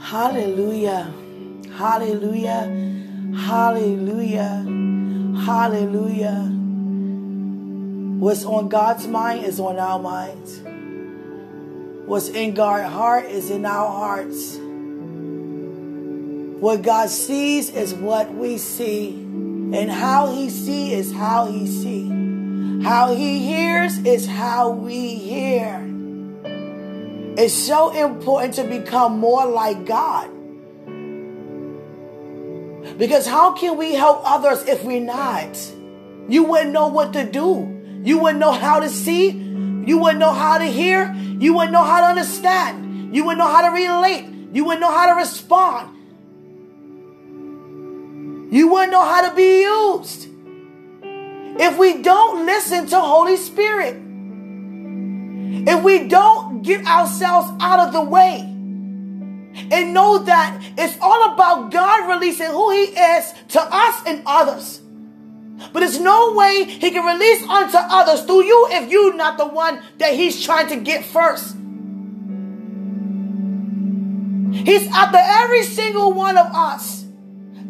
Hallelujah. Hallelujah. Hallelujah. Hallelujah. What's on God's mind is on our minds. What's in God's heart is in our hearts. What God sees is what we see. And how he sees is how he sees. How he hears is how we hear. It's so important to become more like God. Because how can we help others if we're not? You wouldn't know what to do. You wouldn't know how to see. You wouldn't know how to hear. You wouldn't know how to understand. You wouldn't know how to relate. You wouldn't know how to respond. You wouldn't know how to be used. If we don't listen to Holy Spirit, if we don't get ourselves out of the way and know that it's all about God releasing who He is to us and others. But there's no way He can release unto others through you if you're not the one that He's trying to get first. He's after every single one of us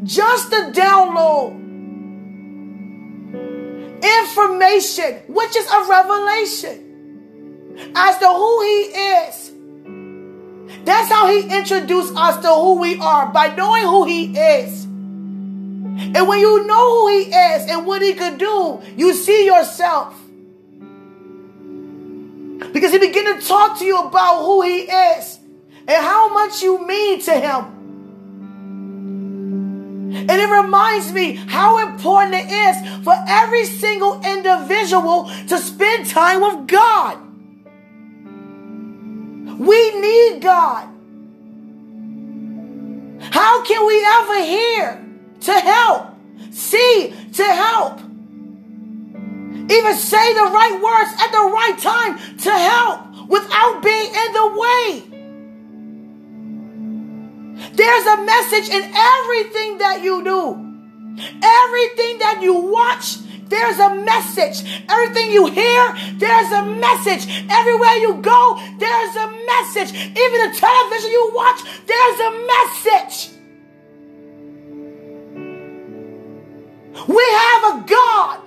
just to download information, which is a revelation as to who He is. That's how He introduced us to who we are by knowing who He is. And when you know who He is and what He could do, you see yourself. Because He begin to talk to you about who He is and how much you mean to Him. And it reminds me how important it is for every single individual to spend time with God. We need God. How can we ever hear to help, see to help, even say the right words at the right time to help without being in the way? There's a message in everything that you do. Everything that you watch, there's a message. Everything you hear, there's a message. Everywhere you go, there's a message. Even the television you watch, there's a message. We have a God,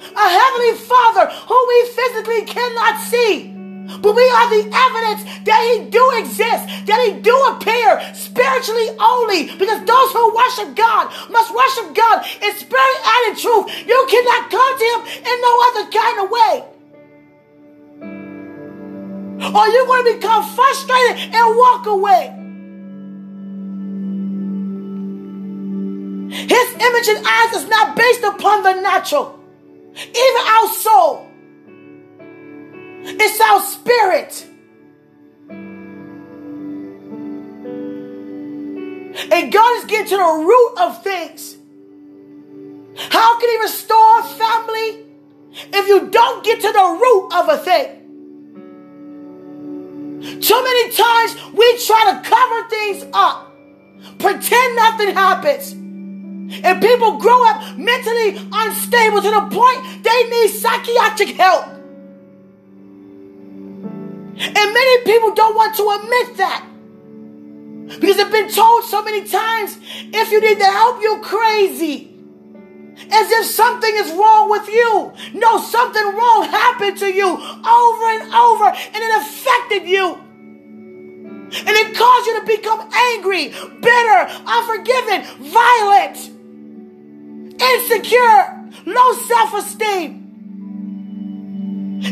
a heavenly Father who we physically cannot see. But we are the evidence that he do exist, that he do appear spiritually only, because those who worship God must worship God in spirit and in truth. You cannot come to him in no other kind of way. Or you're going to become frustrated and walk away. His image and eyes is not based upon the natural, even our soul. It's our spirit. And God is getting to the root of things. How can He restore family if you don't get to the root of a thing? Too many times we try to cover things up, pretend nothing happens. And people grow up mentally unstable to the point they need psychiatric help. And many people don't want to admit that. Because they've been told so many times if you need the help, you're crazy. As if something is wrong with you. No, something wrong happened to you over and over, and it affected you. And it caused you to become angry, bitter, unforgiving, violent, insecure, low self esteem.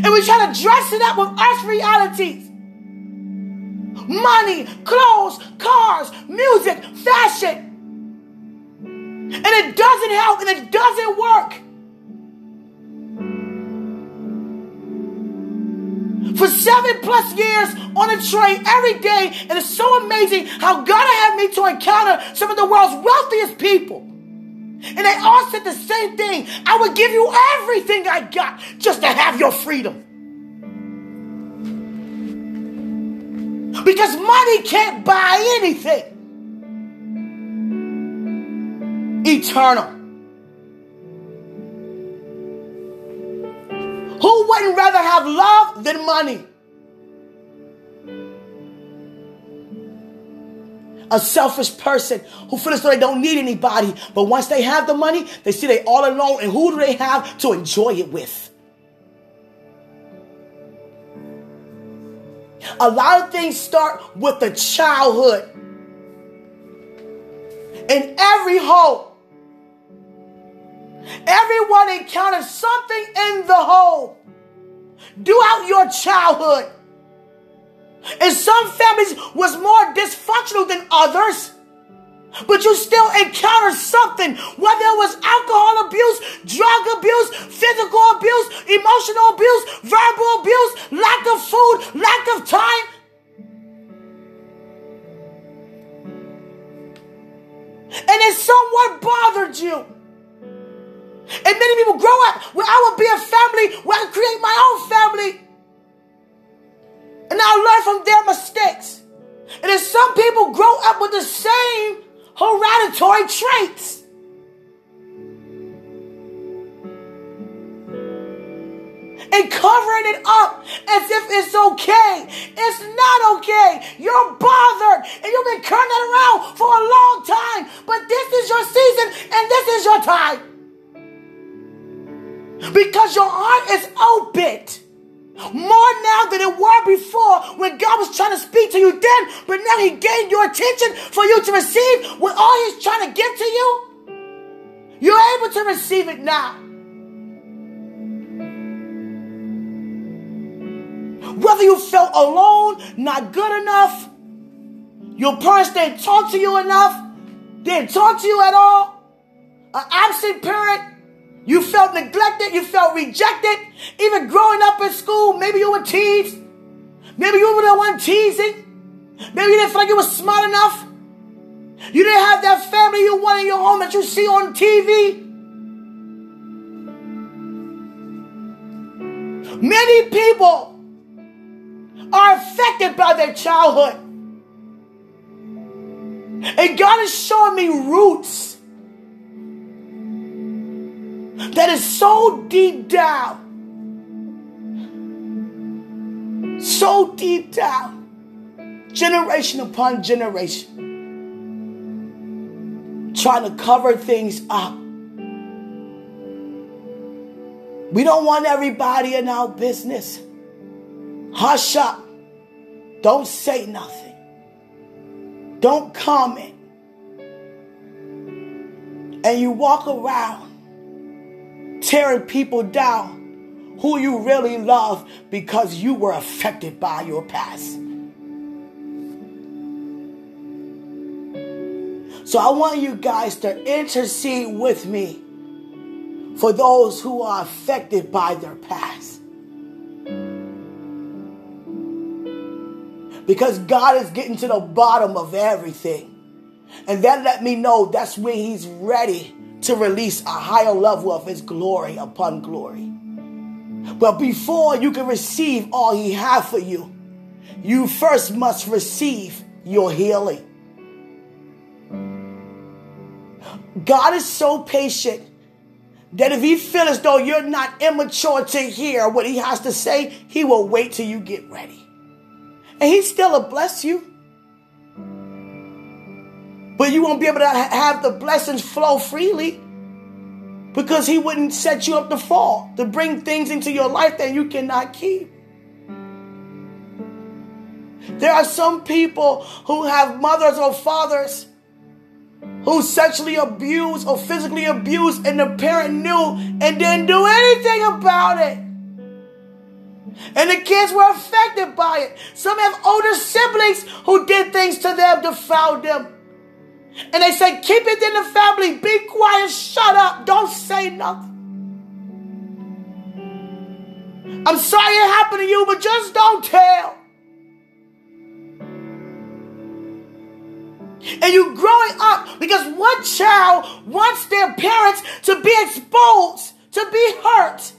And we try to dress it up with earth realities money, clothes, cars, music, fashion. And it doesn't help and it doesn't work. For seven plus years on a train every day, and it's so amazing how God had me to encounter some of the world's wealthiest people. And they all said the same thing. I would give you everything I got just to have your freedom. Because money can't buy anything eternal. Who wouldn't rather have love than money? A selfish person who feels like they don't need anybody, but once they have the money, they see they all alone, and who do they have to enjoy it with? A lot of things start with the childhood. In every home, everyone encounters something in the home throughout your childhood. And some families was more dysfunctional than others. But you still encounter something, whether it was alcohol abuse, drug abuse, physical abuse, emotional abuse, verbal abuse, lack of food, lack of time. And it somewhat bothered you. And many people grow up where I will be a family where I create my own family. And I learn from their mistakes. And then some people grow up with the same hereditary traits. And covering it up as if it's okay. It's not okay. You're bothered and you've been carrying that around for a long time. But this is your season and this is your time. Because your heart is open more now than it were before when God was trying to speak to you then, but now He gained your attention for you to receive what all He's trying to give to you. You're able to receive it now. Whether you felt alone, not good enough, your parents didn't talk to you enough, didn't talk to you at all, an absent parent, you felt neglected. You felt rejected. Even growing up in school, maybe you were teased. Maybe you were the one teasing. Maybe you didn't feel like you were smart enough. You didn't have that family you want in your home that you see on TV. Many people are affected by their childhood. And God is showing me roots that is so deep down, so deep down, generation upon generation, trying to cover things up. We don't want everybody in our business. Hush up. Don't say nothing. Don't comment. And you walk around tearing people down who you really love because you were affected by your past. So I want you guys to intercede with me for those who are affected by their past. Because God is getting to the bottom of everything. And that let me know that's when He's ready to release a higher level of His glory upon glory. But before you can receive all He has for you, you first must receive your healing. God is so patient that if He feels as though you're not immature to hear what He has to say, He will wait till you get ready. And He still will bless you. But you won't be able to have the blessings flow freely because He wouldn't set you up to fall, to bring things into your life that you cannot keep. There are some people who have mothers or fathers who sexually abused or physically abused, and the parent knew and didn't do anything about it. And the kids were affected by it. Some have older siblings who did things to them to foul them. And they said, keep it in the family. Be quiet. Shut up. Don't say nothing. I'm sorry it happened to you, but just don't tell. And you growing up because one child wants their parents to be exposed, to be hurt.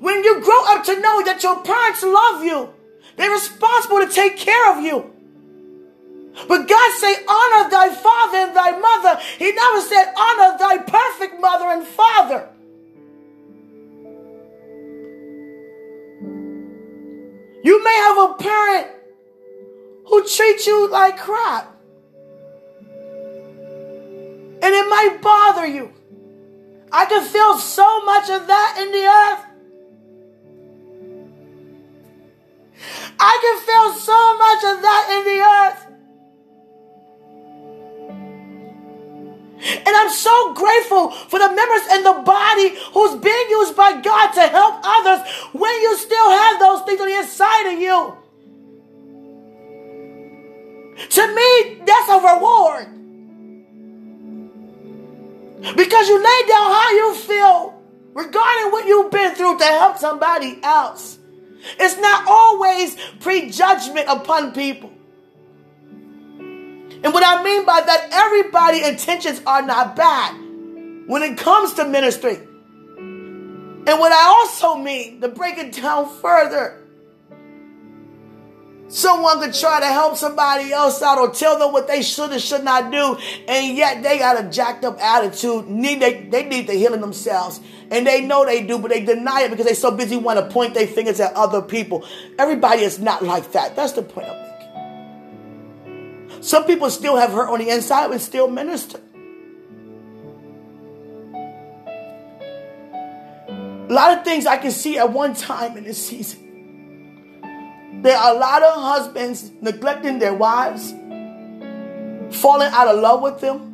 When you grow up to know that your parents love you, they're responsible to take care of you. But God say, honor thy father and thy mother. He never said, honor thy perfect mother and father. You may have a parent who treats you like crap. And it might bother you. I can feel so much of that in the earth. I can feel so much of that in the earth. And I'm so grateful for the members in the body who's being used by God to help others when you still have those things on the inside of you. To me, that's a reward. Because you lay down how you feel regarding what you've been through to help somebody else. It's not always prejudgment upon people. And what I mean by that, everybody intentions are not bad when it comes to ministry. And what I also mean, to break it down further, someone could try to help somebody else out or tell them what they should and should not do, and yet they got a jacked up attitude. Need they, they need to healing themselves. And they know they do, but they deny it because they're so busy want to point their fingers at other people. Everybody is not like that. That's the point I'm making. Some people still have hurt on the inside and still minister. A lot of things I can see at one time in this season. There are a lot of husbands neglecting their wives, falling out of love with them,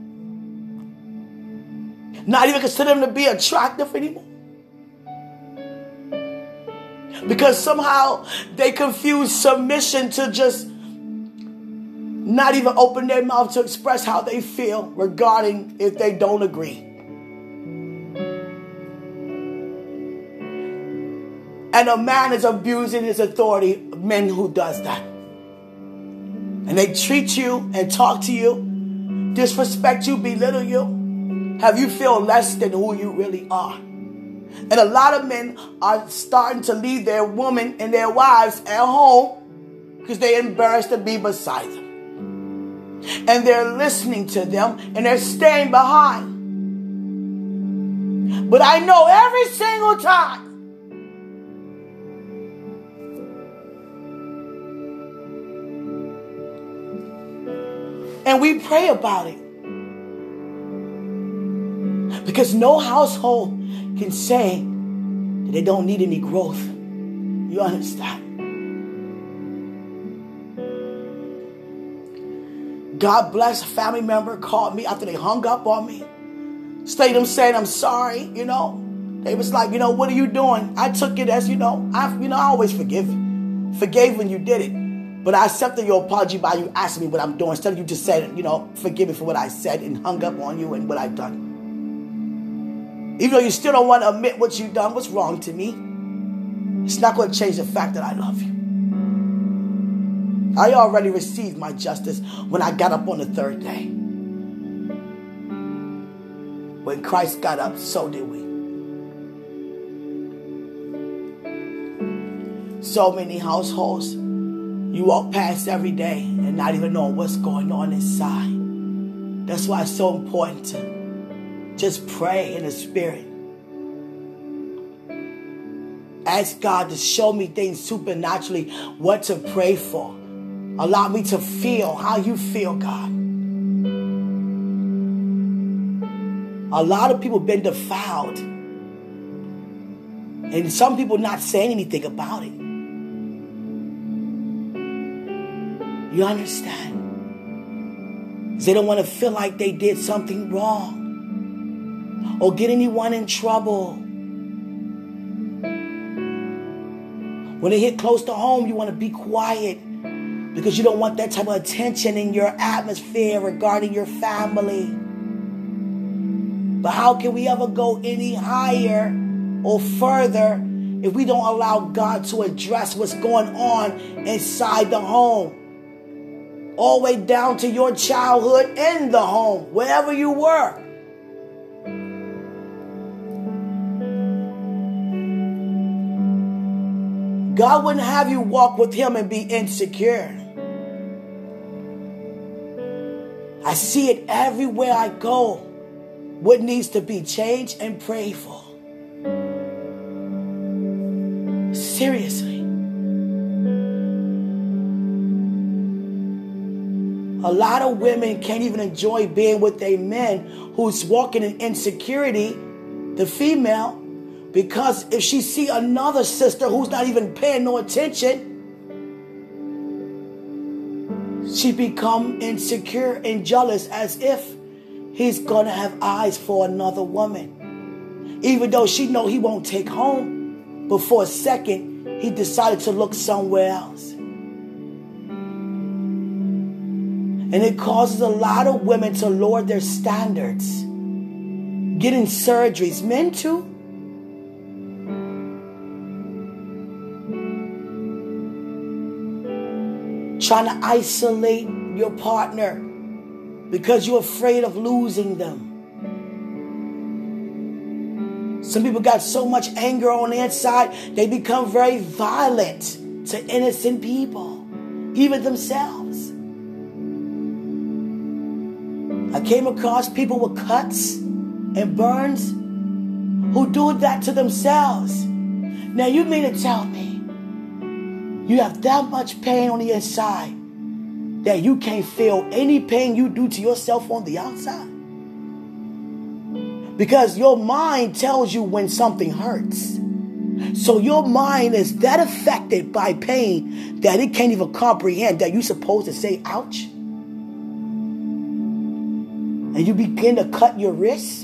not even consider them to be attractive anymore. Because somehow they confuse submission to just not even open their mouth to express how they feel regarding if they don't agree. And a man is abusing his authority, men who does that. And they treat you and talk to you, disrespect you, belittle you, have you feel less than who you really are. And a lot of men are starting to leave their women and their wives at home because they're embarrassed to be beside them and they're listening to them and they're staying behind. But I know every single time and we pray about it. Because no household can say that they don't need any growth. You understand? God bless a family member called me after they hung up on me. Stayed them saying I'm sorry, you know. They was like, you know, what are you doing? I took it as, you know, I you know, I always forgive. Forgave when you did it. But I accepted your apology by you asking me what I'm doing. Instead of you just saying, you know, forgive me for what I said and hung up on you and what I've done. Even though you still don't want to admit what you've done, what's wrong to me, it's not going to change the fact that I love you. I already received my justice when I got up on the third day. When Christ got up, so did we. So many households you walk past every day and not even know what's going on inside. That's why it's so important to just pray in the spirit. Ask God to show me things supernaturally, what to pray for. Allow me to feel how you feel, God. A lot of people been defiled. And some people not saying anything about it. You understand? They don't want to feel like they did something wrong or get anyone in trouble. When they hit close to home, you want to be quiet because you don't want that type of attention in your atmosphere regarding your family. But how can we ever go any higher or further if we don't allow God to address what's going on inside the home? All the way down to your childhood in the home, wherever you were. God wouldn't have you walk with Him and be insecure. I see it everywhere I go. What needs to be changed and prayed for. Seriously. A lot of women can't even enjoy being with a man who's walking in insecurity, the female, because if she see another sister who's not even paying no attention, she become insecure and jealous as if he's gonna have eyes for another woman. Even though she know he won't take home, but for a second, he decided to look somewhere else. And it causes a lot of women to lower their standards, getting surgeries, men too. Trying to isolate your partner because you're afraid of losing them. Some people got so much anger on the inside, they become very violent to innocent people, even themselves. I came across people with cuts and burns who do that to themselves. Now, you mean to tell me you have that much pain on the inside that you can't feel any pain you do to yourself on the outside? Because your mind tells you when something hurts. So your mind is that affected by pain that it can't even comprehend that you're supposed to say, ouch and you begin to cut your wrists.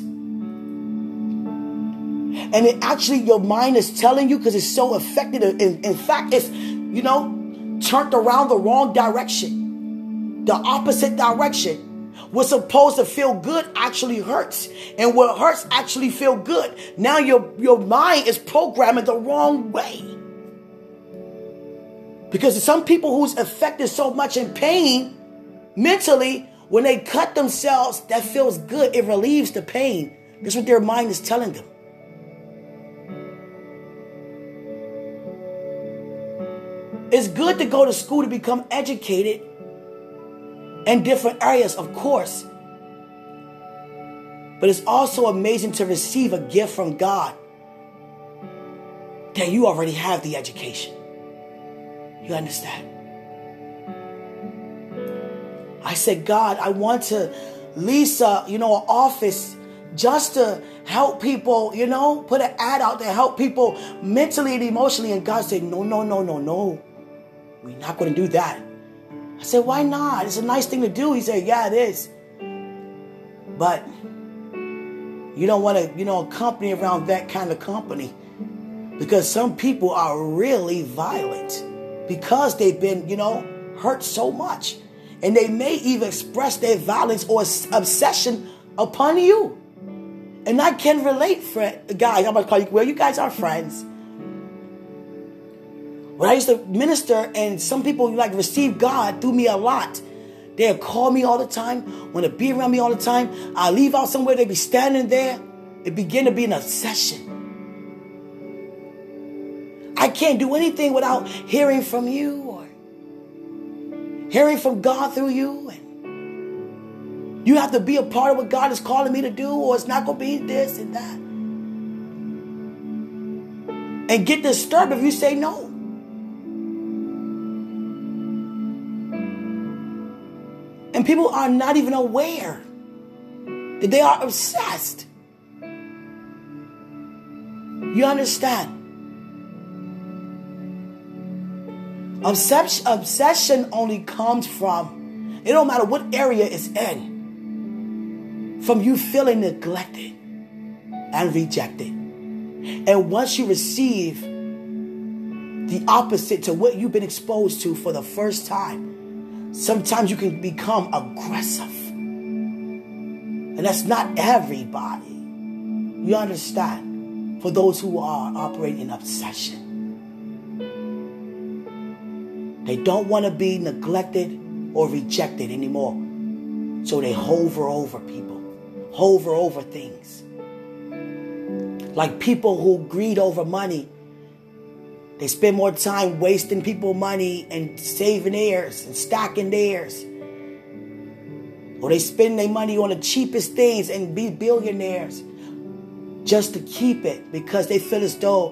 And it actually, your mind is telling you because it's so affected. In, in fact, it's, you know, turned around the wrong direction, the opposite direction. What's supposed to feel good actually hurts. And what hurts actually feel good. Now your, your mind is programming the wrong way. Because some people who's affected so much in pain mentally when they cut themselves, that feels good. It relieves the pain. That's what their mind is telling them. It's good to go to school to become educated in different areas, of course. But it's also amazing to receive a gift from God that you already have the education. You understand? I said, God, I want to lease a, you know, an office just to help people, you know, put an ad out there, help people mentally and emotionally. And God said, no, no, no, no, no. We're not going to do that. I said, why not? It's a nice thing to do. He said, yeah, it is. But you don't want to, you know, a company around that kind of company because some people are really violent because they've been, you know, hurt so much. And they may even express their violence or obsession upon you. And I can relate, friend, guys. I'm gonna call you. Well, you guys are friends. When I used to minister, and some people like receive God through me a lot. They'll call me all the time, want to be around me all the time. I leave out somewhere, they be standing there. It begin to be an obsession. I can't do anything without hearing from you or hearing from God through you. And you have to be a part of what God is calling me to do, or it's not going to be this and that. And get disturbed if you say no. And people are not even aware that they are obsessed. You understand? Obsession, obsession only comes from, it don't matter what area it's in, from you feeling neglected and rejected. And once you receive the opposite to what you've been exposed to for the first time, sometimes you can become aggressive. And that's not everybody. You understand? For those who are operating in obsession. They don't want to be neglected or rejected anymore. So they hover over people, hover over things. Like people who greed over money. They spend more time wasting people money and saving theirs and stocking theirs. Or they spend their money on the cheapest things and be billionaires just to keep it because they feel as though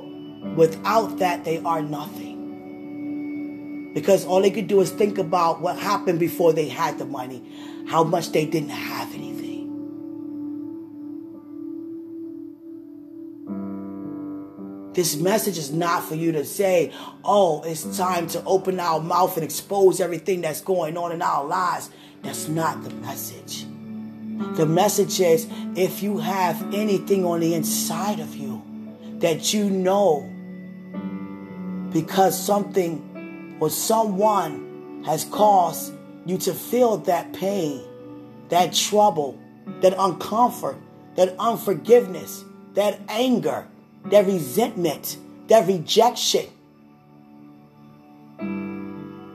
without that they are nothing. Because all they could do is think about what happened before they had the money, how much they didn't have anything. This message is not for you to say, oh, it's time to open our mouth and expose everything that's going on in our lives. That's not the message. The message is if you have anything on the inside of you that you know because something or someone has caused you to feel that pain, that trouble, that uncomfort, that unforgiveness, that anger, that resentment, that rejection.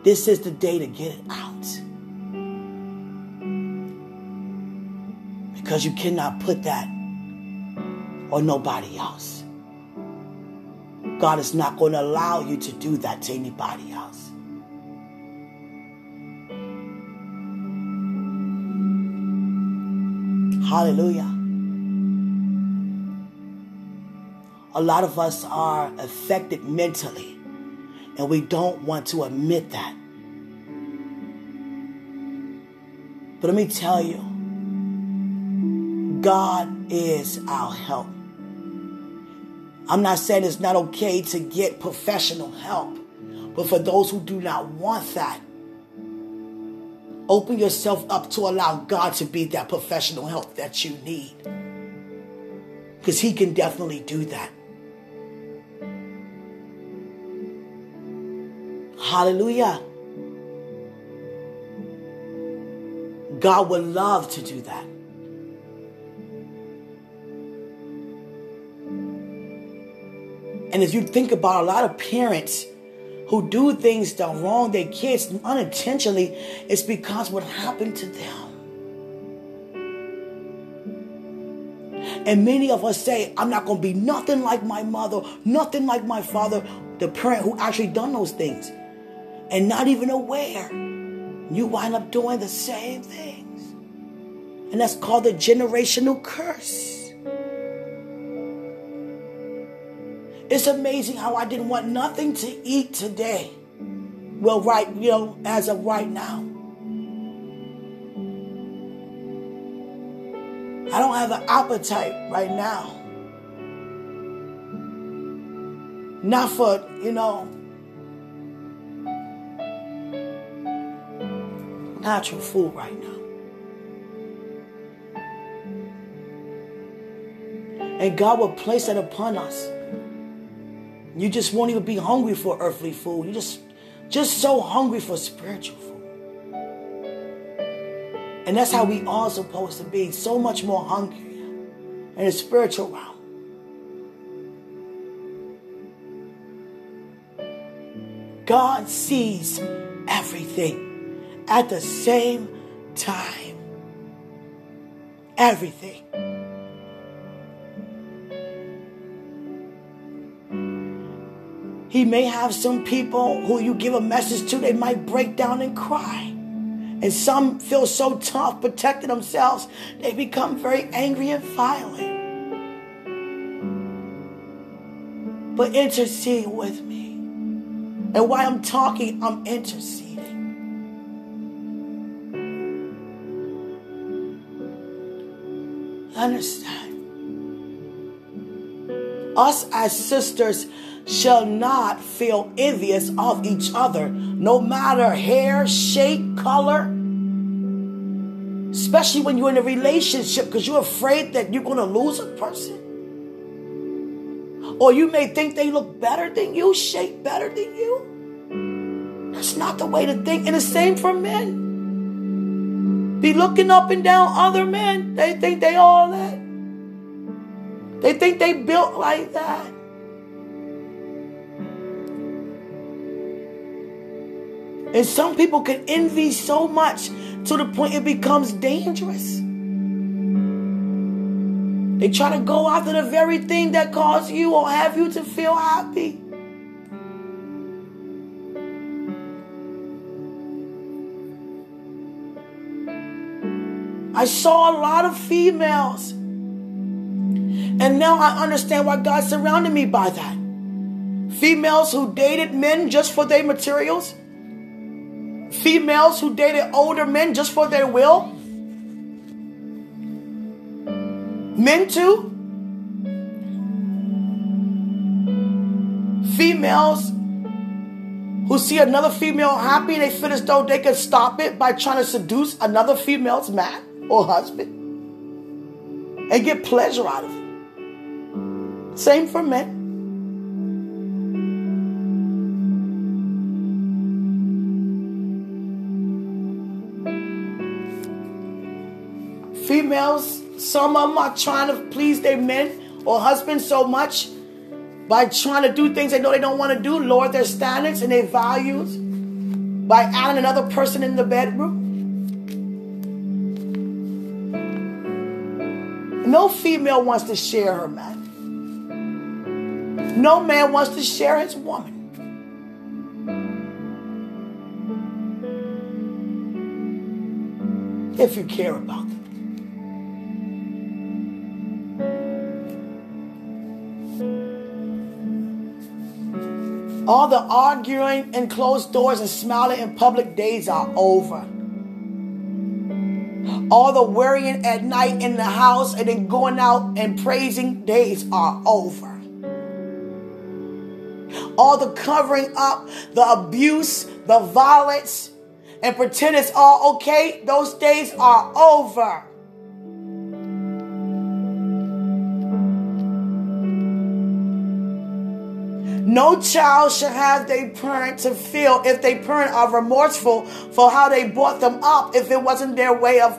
This is the day to get it out. Because you cannot put that on nobody else. God is not going to allow you to do that to anybody else. Hallelujah. A lot of us are affected mentally, and we don't want to admit that. But let me tell you, God is our help. I'm not saying it's not okay to get professional help, but for those who do not want that, open yourself up to allow God to be that professional help that you need. Because He can definitely do that. Hallelujah. God would love to do that. And if you think about a lot of parents who do things that wrong their kids unintentionally, it's because what happened to them. And many of us say, I'm not going to be nothing like my mother, nothing like my father, the parent who actually done those things and not even aware, you wind up doing the same things. And that's called the generational curse. It's amazing how I didn't want nothing to eat today. Well, right, you know, as of right now. I don't have an appetite right now. Not for, you know, natural food right now. And God will place that upon us. You just won't even be hungry for earthly food. You just just so hungry for spiritual food. And that's how we are supposed to be. So much more hungry in the spiritual realm. God sees everything at the same time. Everything. He may have some people who you give a message to, they might break down and cry. And some feel so tough protecting themselves, they become very angry and violent. But intercede with me. And while I'm talking, I'm interceding. Understand? Us as sisters shall not feel envious of each other, no matter hair, shape, color. Especially when you're in a relationship because you're afraid that you're going to lose a person. Or you may think they look better than you, shape better than you. That's not the way to think. And the same for men be looking up and down other men. They think they all that. They think they built like that. And some people can envy so much to the point it becomes dangerous. They try to go after the very thing that caused you or have you to feel happy. I saw a lot of females. And now I understand why God surrounded me by that. Females who dated men just for their materials, Females who dated older men just for their will. Men too. Females who see another female happy, they feel as though they can stop it by trying to seduce another female's man or husband and get pleasure out of it. Same for men. Females, some of them are trying to please their men or husbands so much by trying to do things they know they don't want to do, lower their standards and their values by adding another person in the bedroom. No female wants to share her man. No man wants to share his woman. If you care about them. All the arguing in closed doors and smiling in public days are over. All the worrying at night in the house and then going out and praising days are over. All the covering up, the abuse, the violence, and pretend it's all okay, those days are over. No child should have their parent to feel if their parent are remorseful for how they brought them up if it wasn't their way of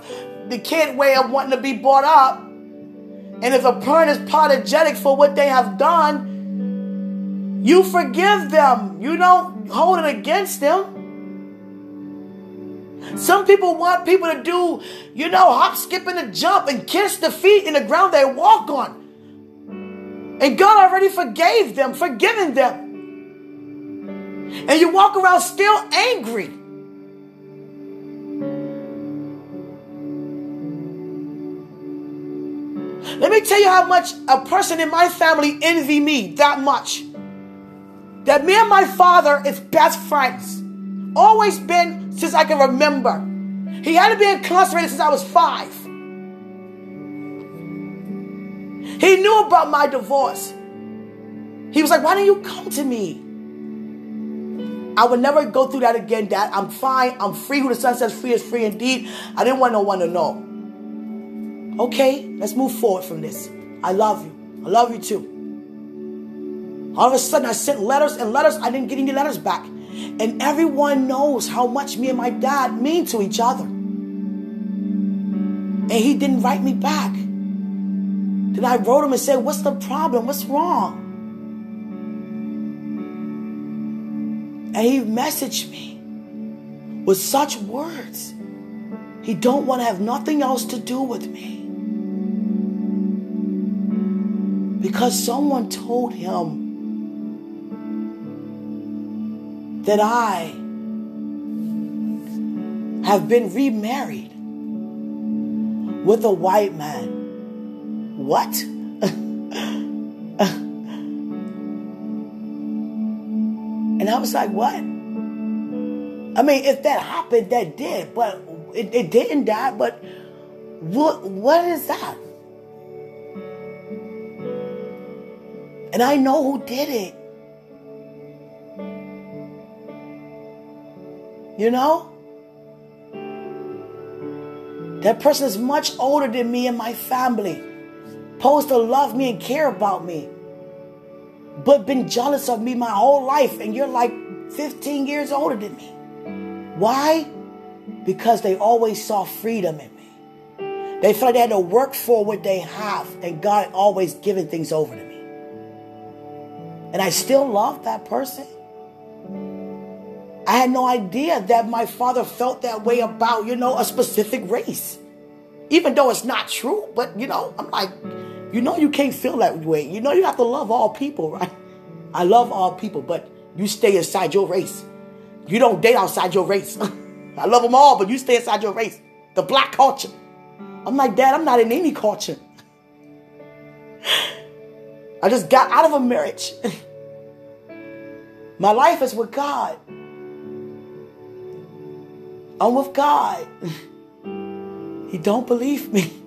the kid way of wanting to be brought up. And if a parent is apologetic for what they have done, you forgive them. You don't hold it against them. Some people want people to do, you know, hop, skip, and a jump and kiss the feet in the ground they walk on. And God already forgave them, forgiven them. And you walk around still angry. Let me tell you how much a person in my family envy me that much. That me and my father is best friends. Always been since I can remember. He had to be incarcerated since I was five. He knew about my divorce. He was like, Why didn't you come to me? I would never go through that again, Dad. I'm fine. I'm free. Who the Son says free is free indeed. I didn't want no one to know. Okay, let's move forward from this. I love you. I love you too. All of a sudden, I sent letters and letters. I didn't get any letters back. And everyone knows how much me and my dad mean to each other. And he didn't write me back. Then I wrote him and said, What's the problem? What's wrong? And he messaged me with such words. He don't want to have nothing else to do with me. Because someone told him that I have been remarried with a white man. What? and I was like, what? I mean, if that happened, that did, but it, it didn't die. But what what is that? And I know who did it. You know? That person is much older than me and my family supposed to love me and care about me, but been jealous of me my whole life, and you're like 15 years older than me. Why? Because they always saw freedom in me. They felt they had to work for what they have, and God always given things over to me. And I still love that person. I had no idea that my father felt that way about, you know, a specific race. Even though it's not true, but you know, I'm like, you know, you can't feel that way. You know, you have to love all people, right? I love all people, but you stay inside your race. You don't date outside your race. I love them all, but you stay inside your race. The black culture. I'm like, Dad, I'm not in any culture. I just got out of a marriage. My life is with God. I'm with God. he don't believe me.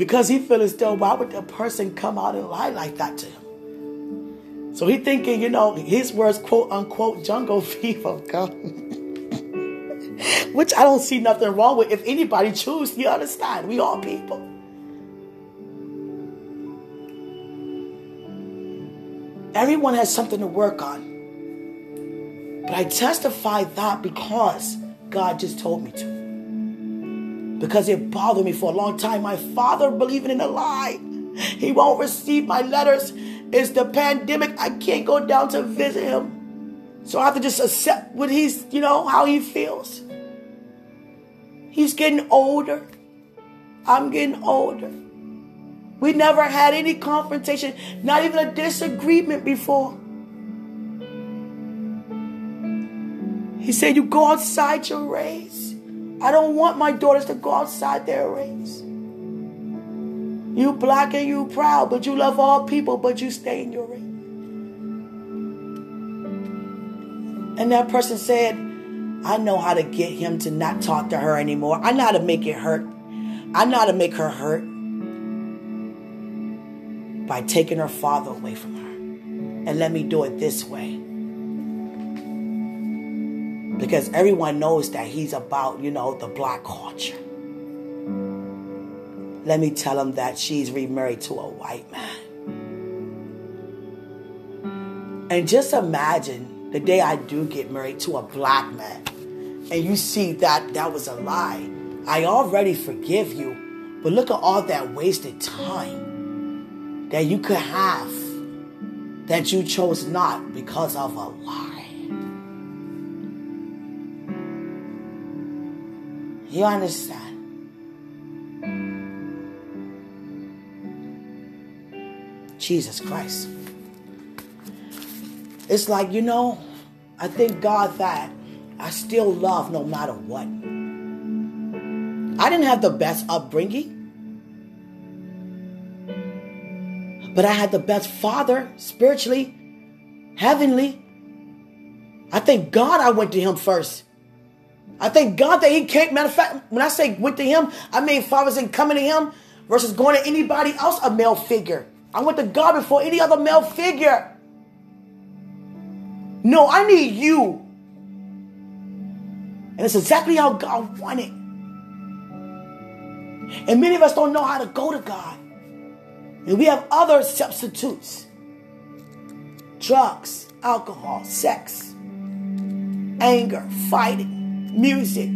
Because he feels still, why would a person come out and lie like that to him? So he thinking, you know, his words, quote unquote, jungle fever, God. Which I don't see nothing wrong with. If anybody choose, you understand. We all people. Everyone has something to work on. But I testify that because God just told me to. Because it bothered me for a long time. My father believing in a lie. He won't receive my letters. It's the pandemic. I can't go down to visit him. So I have to just accept what he's, you know, how he feels. He's getting older. I'm getting older. We never had any confrontation, not even a disagreement before. He said, You go outside your race. I don't want my daughters to go outside their race. You black and you proud, but you love all people, but you stay in your race. And that person said, I know how to get him to not talk to her anymore. I know how to make it hurt. I know how to make her hurt by taking her father away from her. And let me do it this way. Because everyone knows that he's about, you know, the black culture. Let me tell him that she's remarried to a white man. And just imagine the day I do get married to a black man, and you see that that was a lie, I already forgive you. But look at all that wasted time that you could have that you chose not because of a lie. You understand? Jesus Christ. It's like, you know, I thank God that I still love no matter what. I didn't have the best upbringing, but I had the best father spiritually, heavenly. I thank God I went to him first. I thank God that he came. Matter of fact, when I say went to him, I mean fathers and coming to him versus going to anybody else, a male figure. I went to God before any other male figure. No, I need you. And it's exactly how God wanted. And many of us don't know how to go to God. And we have other substitutes drugs, alcohol, sex, anger, fighting, music,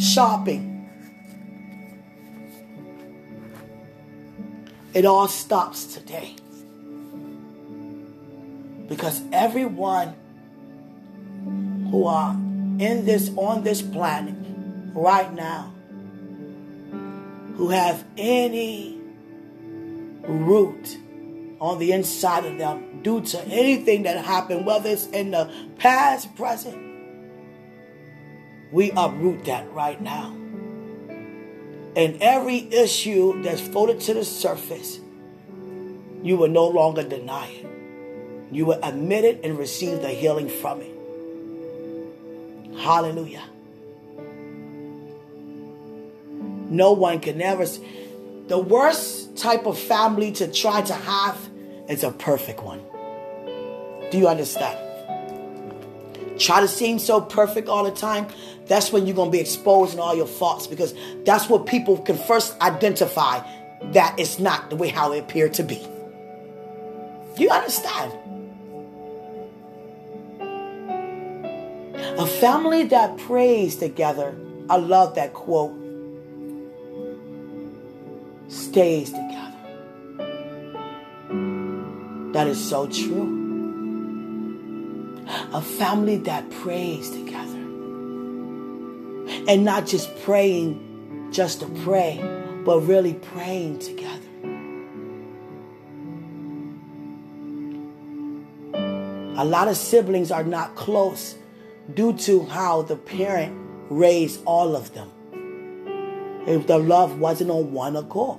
shopping. It all stops today. Because everyone who are in this on this planet right now who have any root on the inside of them due to anything that happened, whether it's in the past, present, we uproot that right now. And every issue that's floated to the surface, you will no longer deny it you will admit it and receive the healing from it. Hallelujah. No one can ever. The worst type of family to try to have is a perfect one. Do you understand? Try to seem so perfect all the time. That's when you're going to be exposing all your faults because that's what people can first identify that it's not the way how it appeared to be. You understand? A family that prays together, I love that quote, stays together. That is so true. A family that prays together. And not just praying just to pray, but really praying together. A lot of siblings are not close due to how the parent raised all of them. If the love wasn't on one accord.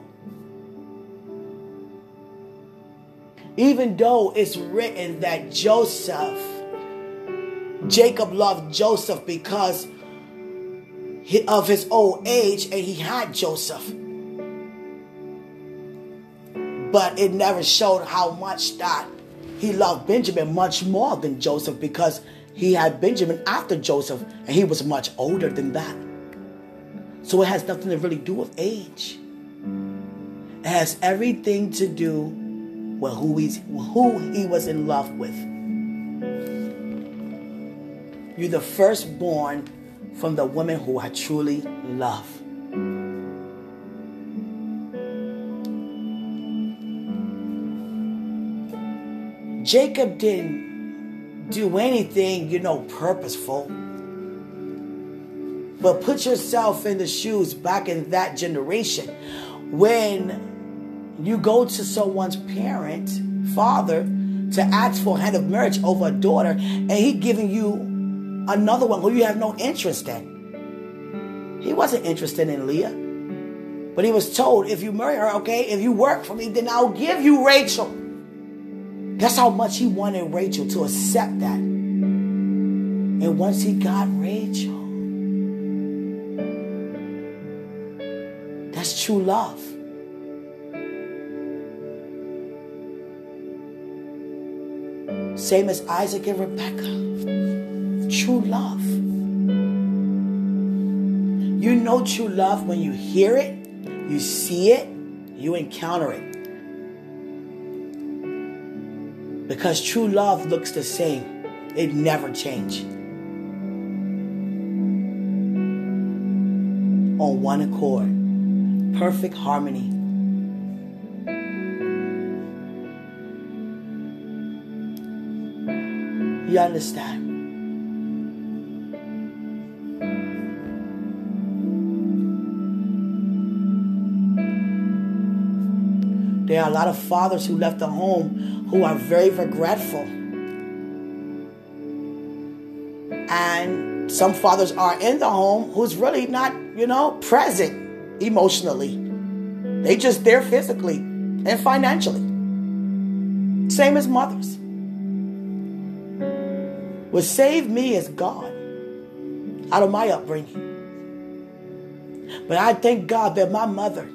Even though it's written that Joseph, Jacob loved Joseph because of his old age and he had Joseph. But it never showed how much that he loved Benjamin much more than Joseph because he had Benjamin after Joseph and he was much older than that. So it has nothing to really do with age. It has everything to do with who, he's, who he was in love with. You're the firstborn from the woman who I truly love. Jacob didn't do anything, you know, purposeful. But put yourself in the shoes back in that generation when you go to someone's parent, father, to ask for a hand of marriage over a daughter, and he giving you another one who you have no interest in. He wasn't interested in Leah. But he was told, if you marry her, okay, if you work for me, then I'll give you Rachel. That's how much he wanted Rachel to accept that. And once he got Rachel, that's true love. Same as Isaac and Rebecca. True love. You know true love when you hear it, you see it, you encounter it. Because true love looks the same, it never changes. On one accord, perfect harmony. You understand? There are a lot of fathers who left the home who are very regretful. And some fathers are in the home who's really not, you know, present emotionally. They just there physically and financially. Same as mothers. What saved me is God out of my upbringing. But I thank God that my mother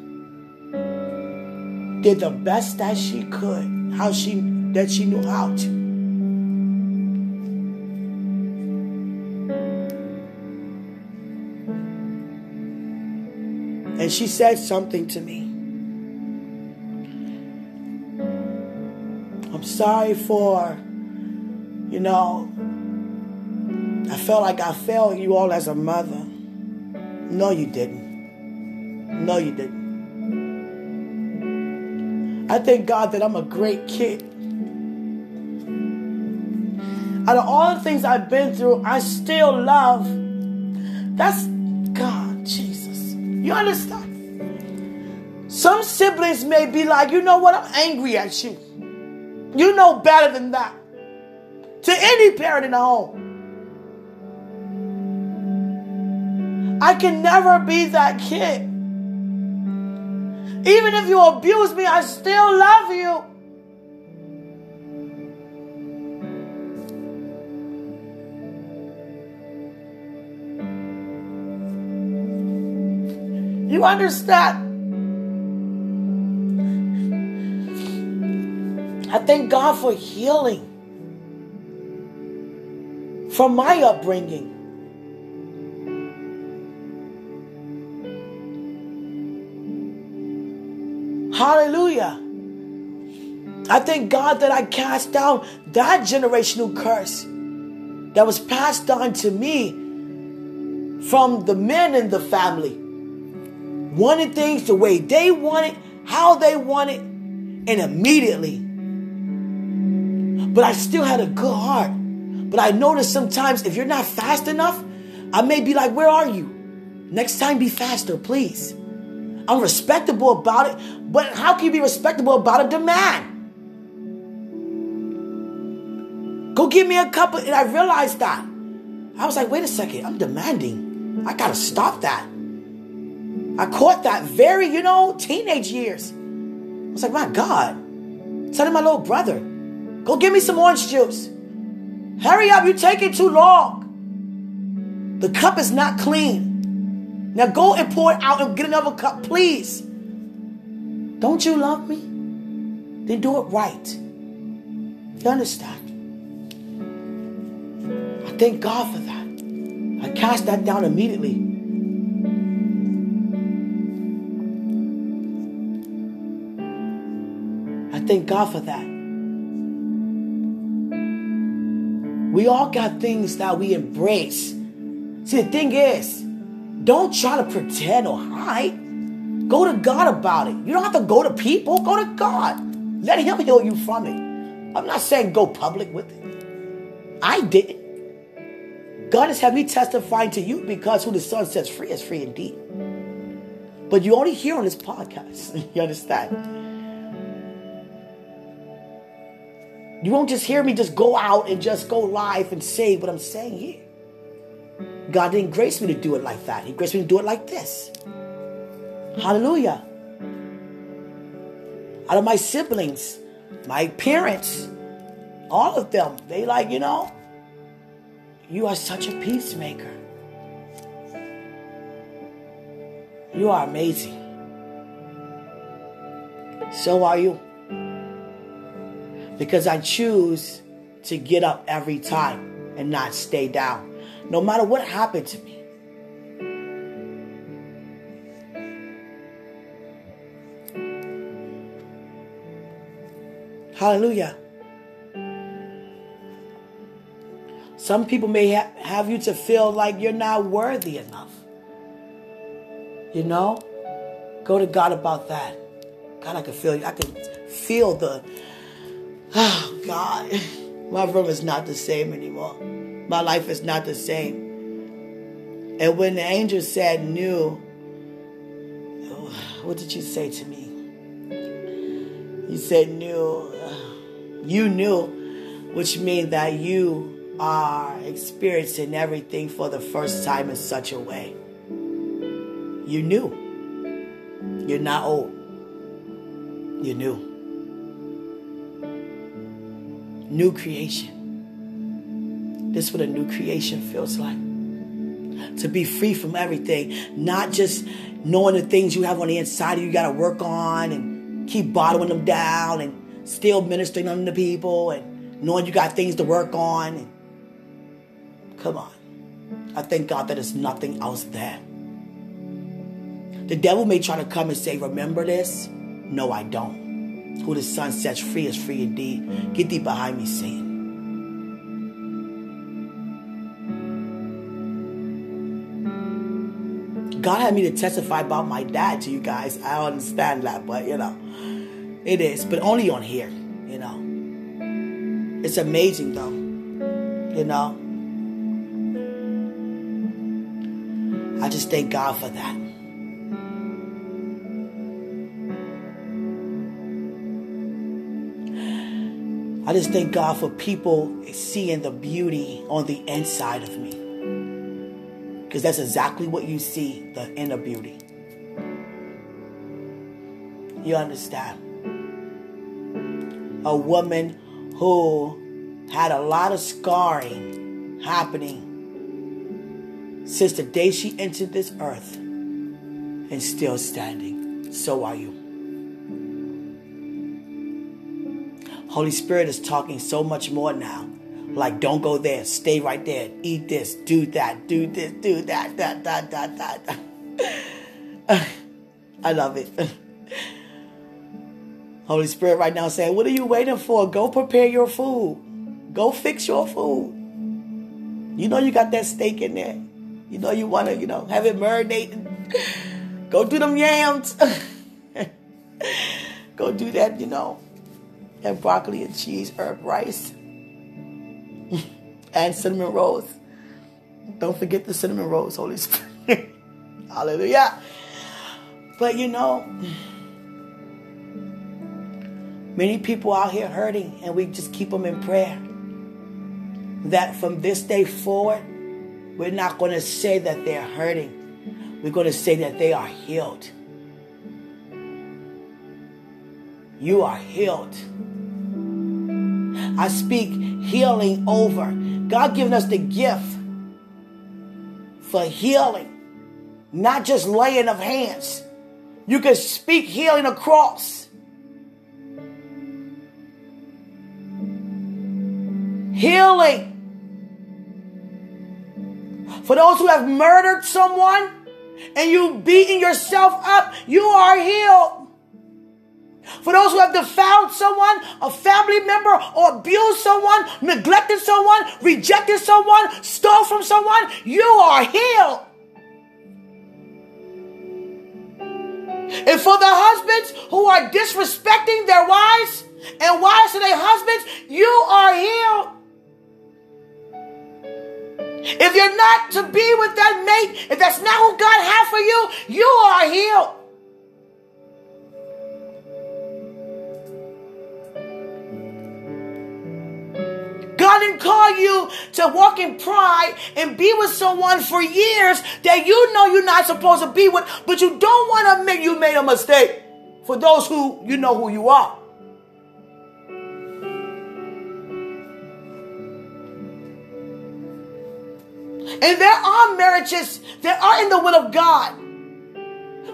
did the best that she could, how she that she knew how to. And she said something to me. I'm sorry for, you know, I felt like I failed you all as a mother. No, you didn't. No, you didn't. I thank God that I'm a great kid. Out of all the things I've been through, I still love. That's God, Jesus. You understand? Some siblings may be like, you know what? I'm angry at you. You know better than that. To any parent in the home. I can never be that kid. Even if you abuse me, I still love you. You understand? I thank God for healing from my upbringing. Hallelujah. I thank God that I cast down that generational curse that was passed on to me from the men in the family. Wanted things the way they wanted, how they wanted, and immediately. But I still had a good heart. But I noticed sometimes if you're not fast enough, I may be like, Where are you? Next time, be faster, please. I'm respectable about it, but how can you be respectable about a demand? Go give me a couple. And I realized that. I was like, wait a second, I'm demanding. I gotta stop that. I caught that very, you know, teenage years. I was like, my God. Telling my little brother, go give me some orange juice. Hurry up, you're taking too long. The cup is not clean. Now go and pour it out and get another cup, please. Don't you love me? Then do it right. You understand? I thank God for that. I cast that down immediately. I thank God for that. We all got things that we embrace. See, the thing is, don't try to pretend or hide. Go to God about it. You don't have to go to people. Go to God. Let Him heal you from it. I'm not saying go public with it. I didn't. God has had me testifying to you because who the Son sets free is free indeed. But you only hear on this podcast. you understand? You won't just hear me just go out and just go live and say what I'm saying here. God didn't grace me to do it like that. He graced me to do it like this. Hallelujah. Out of my siblings, my parents, all of them, they like, you know, you are such a peacemaker. You are amazing. So are you. Because I choose to get up every time and not stay down. No matter what happened to me. Hallelujah. Some people may ha- have you to feel like you're not worthy enough. You know? Go to God about that. God, I can feel you. I can feel the, oh, God. My room is not the same anymore. My life is not the same. And when the angel said, new, oh, what did you say to me? You said, new uh, you knew, which means that you are experiencing everything for the first time in such a way. You knew. You're not old. You knew. New creation. This is what a new creation feels like. To be free from everything, not just knowing the things you have on the inside you, got to work on and keep bottling them down and still ministering unto people and knowing you got things to work on. And come on. I thank God that there's nothing else there. The devil may try to come and say, Remember this? No, I don't. Who the Son sets free is free indeed. Get thee behind me, Satan. God had me to testify about my dad to you guys. I understand that, but you know. It is, but only on here, you know. It's amazing though, you know. I just thank God for that. I just thank God for people seeing the beauty on the inside of me. Because that's exactly what you see the inner beauty. You understand? a woman who had a lot of scarring happening since the day she entered this earth and still standing. So are you. Holy Spirit is talking so much more now. Like, don't go there, stay right there, eat this, do that, do this, do that, that, that, that, that. I love it. Holy Spirit right now saying, What are you waiting for? Go prepare your food. Go fix your food. You know you got that steak in there. You know you want to, you know, have it marinated. Go do them yams. Go do that, you know. And broccoli and cheese, herb rice. And cinnamon rolls. Don't forget the cinnamon rolls, Holy Spirit. Hallelujah. But you know, Many people out here hurting, and we just keep them in prayer. That from this day forward, we're not going to say that they're hurting. We're going to say that they are healed. You are healed. I speak healing over God given us the gift for healing, not just laying of hands. You can speak healing across. Healing. For those who have murdered someone and you beating yourself up, you are healed. For those who have defiled someone, a family member, or abused someone, neglected someone, rejected someone, stole from someone, you are healed. And for the husbands who are disrespecting their wives and wives to their husbands, you are healed. If you're not to be with that mate, if that's not who God has for you, you are healed. God didn't call you to walk in pride and be with someone for years that you know you're not supposed to be with, but you don't want to admit you made a mistake. For those who you know who you are. And there are marriages that are in the will of God,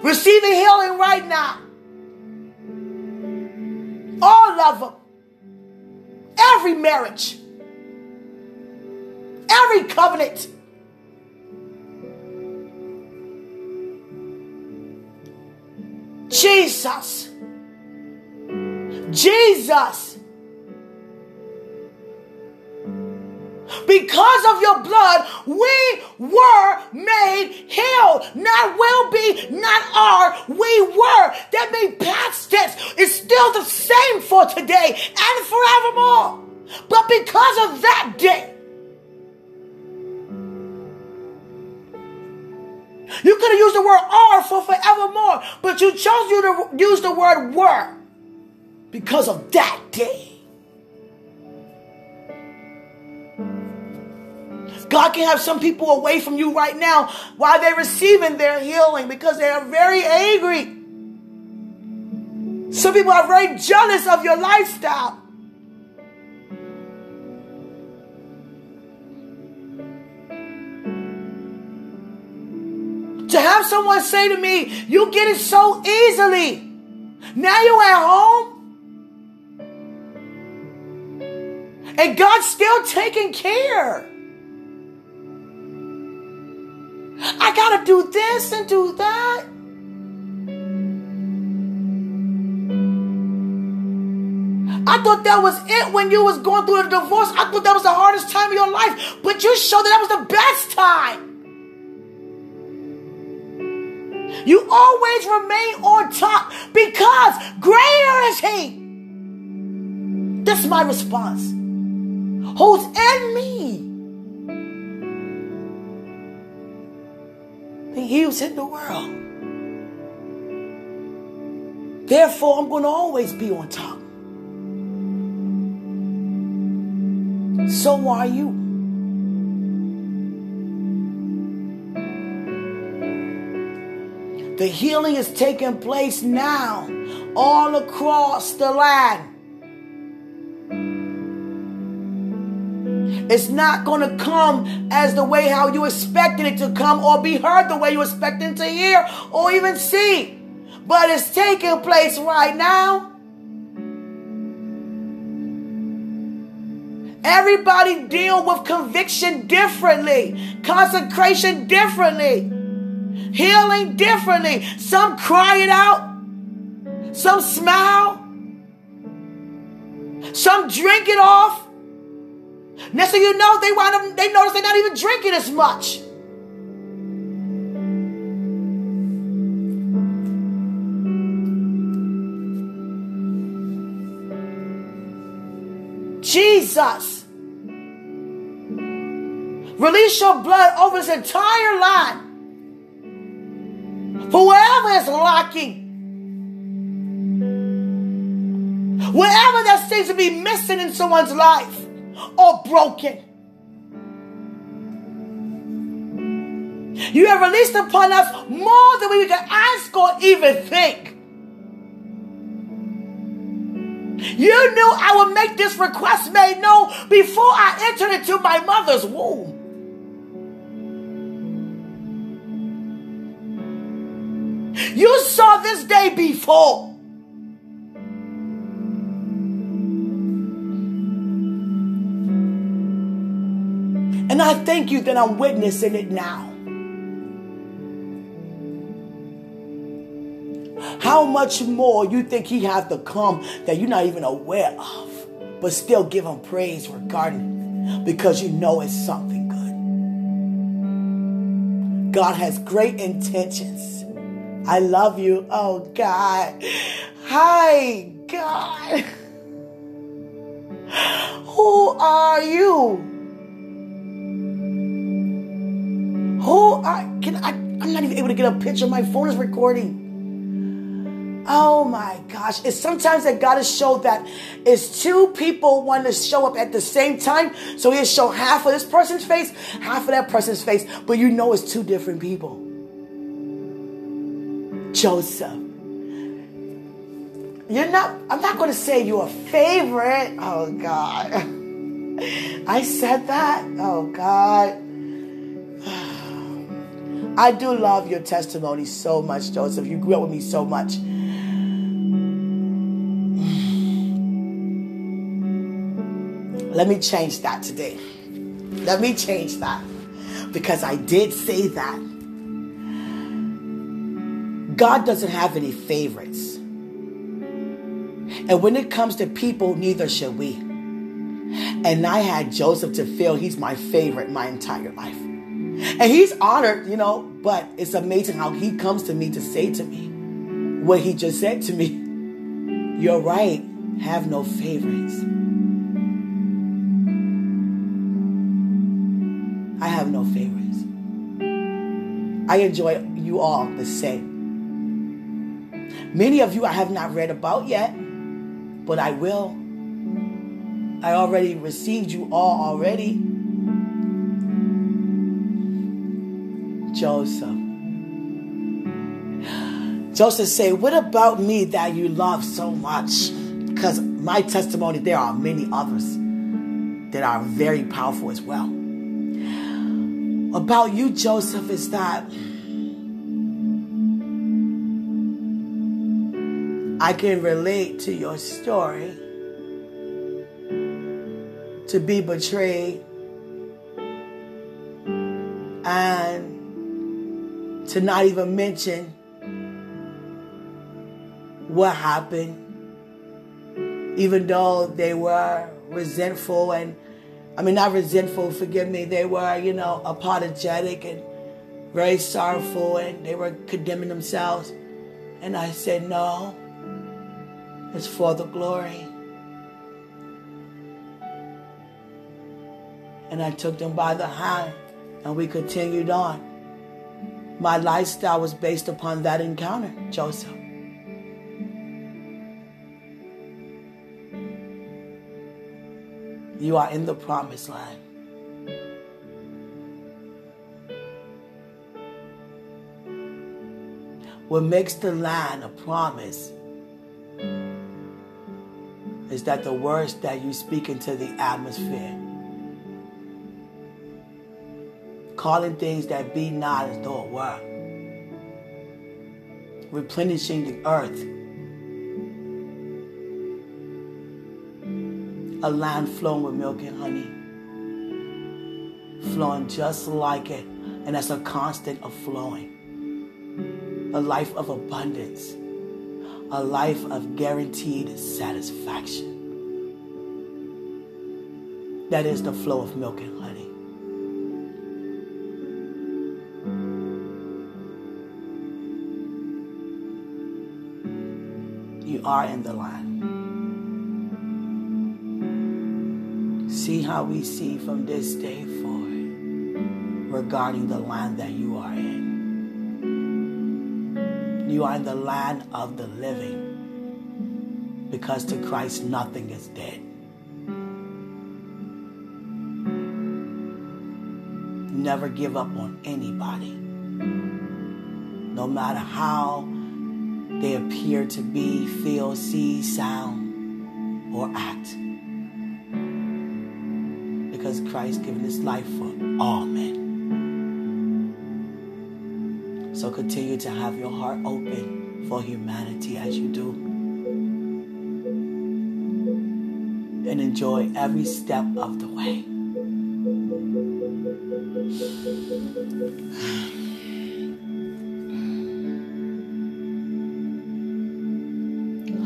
receiving healing right now. All of them. Every marriage. Every covenant. Jesus. Jesus. Because of your blood, we were made healed. Not will be, not are. We were. That means past tense is still the same for today and forevermore. But because of that day, You could have used the word are for forevermore, but you chose you to use the word were because of that day. God can have some people away from you right now while they're receiving their healing because they are very angry. Some people are very jealous of your lifestyle. To have someone say to me, You get it so easily. Now you're at home. And God's still taking care. I gotta do this and do that. I thought that was it when you was going through a divorce. I thought that was the hardest time of your life. But you showed that that was the best time. You always remain on top because greater is He. That's my response. Who's in me? He was in the world. Therefore, I'm going to always be on top. So are you. The healing is taking place now all across the land. It's not going to come as the way how you expected it to come or be heard the way you expected to hear or even see. But it's taking place right now. Everybody deal with conviction differently, consecration differently healing differently. Some cry it out, some smile, some drink it off. Next thing you know, they wind up, they notice they're not even drinking as much. Jesus. Release your blood over this entire line. Whoever is lacking, whatever that seems to be missing in someone's life or broken, you have released upon us more than we can ask or even think. You knew I would make this request made known before I entered into my mother's womb. You saw this day before. And I thank you that I'm witnessing it now. How much more you think he has to come that you're not even aware of, but still give him praise regarding because you know it's something good. God has great intentions. I love you. Oh God. Hi, God. Who are you? Who are can I I'm not even able to get a picture. My phone is recording. Oh my gosh. It's sometimes that God has showed that it's two people want to show up at the same time. So he'll show half of this person's face, half of that person's face, but you know it's two different people. Joseph. You're not, I'm not going to say you're a favorite. Oh God. I said that. Oh God. I do love your testimony so much, Joseph. You grew up with me so much. Let me change that today. Let me change that. Because I did say that. God doesn't have any favorites. And when it comes to people, neither should we. And I had Joseph to feel he's my favorite my entire life. And he's honored, you know, but it's amazing how he comes to me to say to me what he just said to me. You're right, have no favorites. I have no favorites. I enjoy you all the same. Many of you I have not read about yet, but I will. I already received you all already. Joseph. Joseph say, what about me that you love so much? Because my testimony, there are many others that are very powerful as well about you, Joseph, is that I can relate to your story to be betrayed and to not even mention what happened, even though they were resentful and I mean, not resentful, forgive me. They were, you know, apologetic and very sorrowful and they were condemning themselves. And I said, no, it's for the glory. And I took them by the hand and we continued on. My lifestyle was based upon that encounter, Joseph. You are in the promised land. What makes the land a promise is that the words that you speak into the atmosphere, calling things that be not as though it were, replenishing the earth a land flowing with milk and honey. Flowing just like it. And that's a constant of flowing. A life of abundance. A life of guaranteed satisfaction. That is the flow of milk and honey. You are in the land. see how we see from this day forward regarding the land that you are in. You are in the land of the living because to Christ nothing is dead. Never give up on anybody. No matter how they appear to be, feel, see, sound, or act. Because Christ given his life for all men. So continue to have your heart open for humanity as you do. And enjoy every step of the way.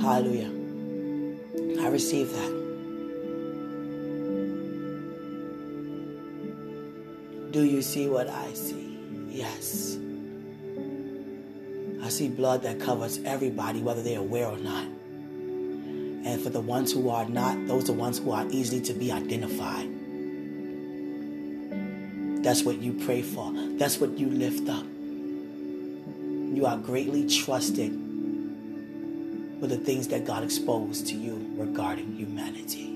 Hallelujah. I receive that. Do you see what I see? Yes. See blood that covers everybody, whether they're aware or not. And for the ones who are not, those are the ones who are easily to be identified. That's what you pray for. That's what you lift up. You are greatly trusted with the things that God exposed to you regarding humanity.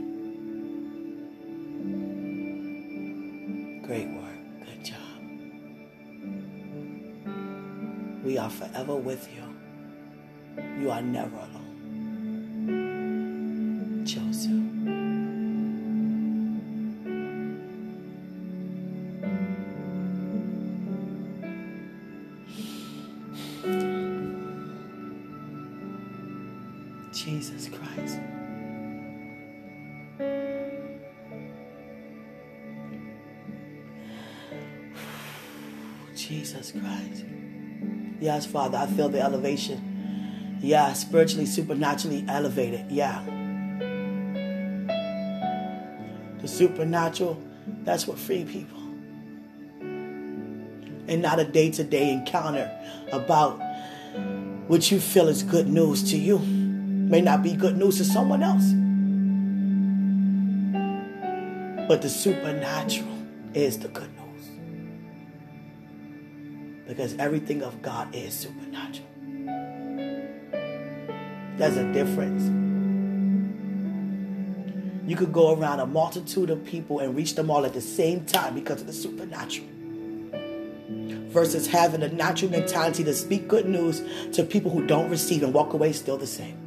Forever with you. You are never alone. Joseph. Jesus Christ. Jesus Christ. Yes, Father, I feel the elevation. Yeah, spiritually, supernaturally elevated. Yeah. The supernatural, that's what free people. And not a day to day encounter about what you feel is good news to you. May not be good news to someone else. But the supernatural is the good news. Because everything of God is supernatural. There's a difference. You could go around a multitude of people and reach them all at the same time because of the supernatural. Versus having a natural mentality to speak good news to people who don't receive and walk away still the same.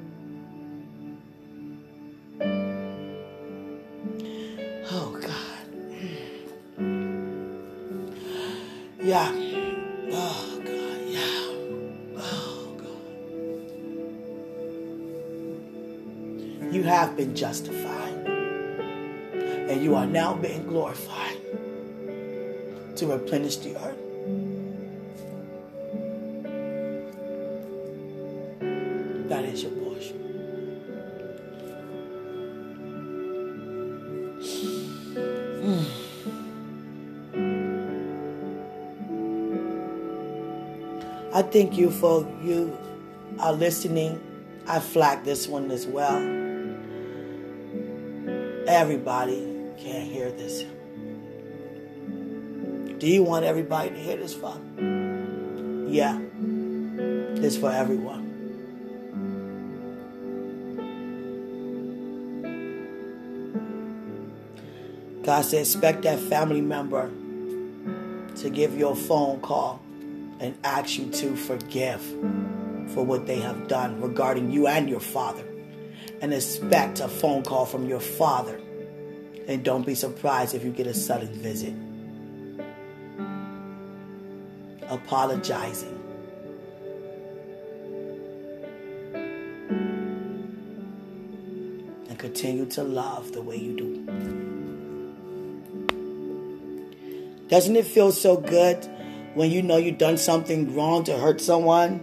Glorified to replenish the earth. That is your portion. Hmm. I thank you for you are listening. I flagged this one as well. Everybody can't hear this. Do you want everybody to hear this, Father? Yeah. It's for everyone. God said, expect that family member to give you a phone call and ask you to forgive for what they have done regarding you and your father. And expect a phone call from your father. And don't be surprised if you get a sudden visit. Apologizing. And continue to love the way you do. Doesn't it feel so good when you know you've done something wrong to hurt someone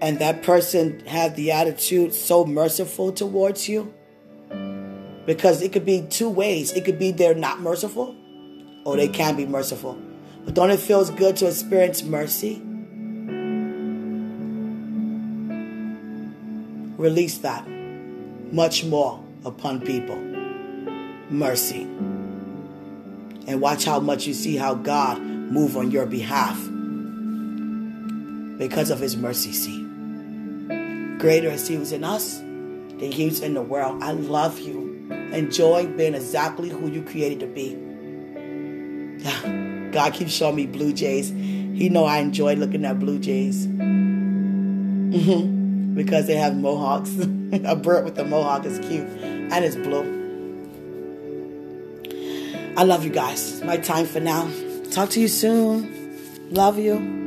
and that person had the attitude so merciful towards you? Because it could be two ways. It could be they're not merciful or they can be merciful. But don't it feel good to experience mercy? Release that much more upon people. Mercy. And watch how much you see how God move on your behalf because of his mercy see. Greater is he who's in us than he who's in the world. I love you. Enjoy being exactly who you created to be. God keeps showing me blue jays. He know I enjoy looking at blue jays. Mhm. because they have mohawks. a bird with a mohawk is cute. and it's blue. I love you guys. My time for now. Talk to you soon. Love you.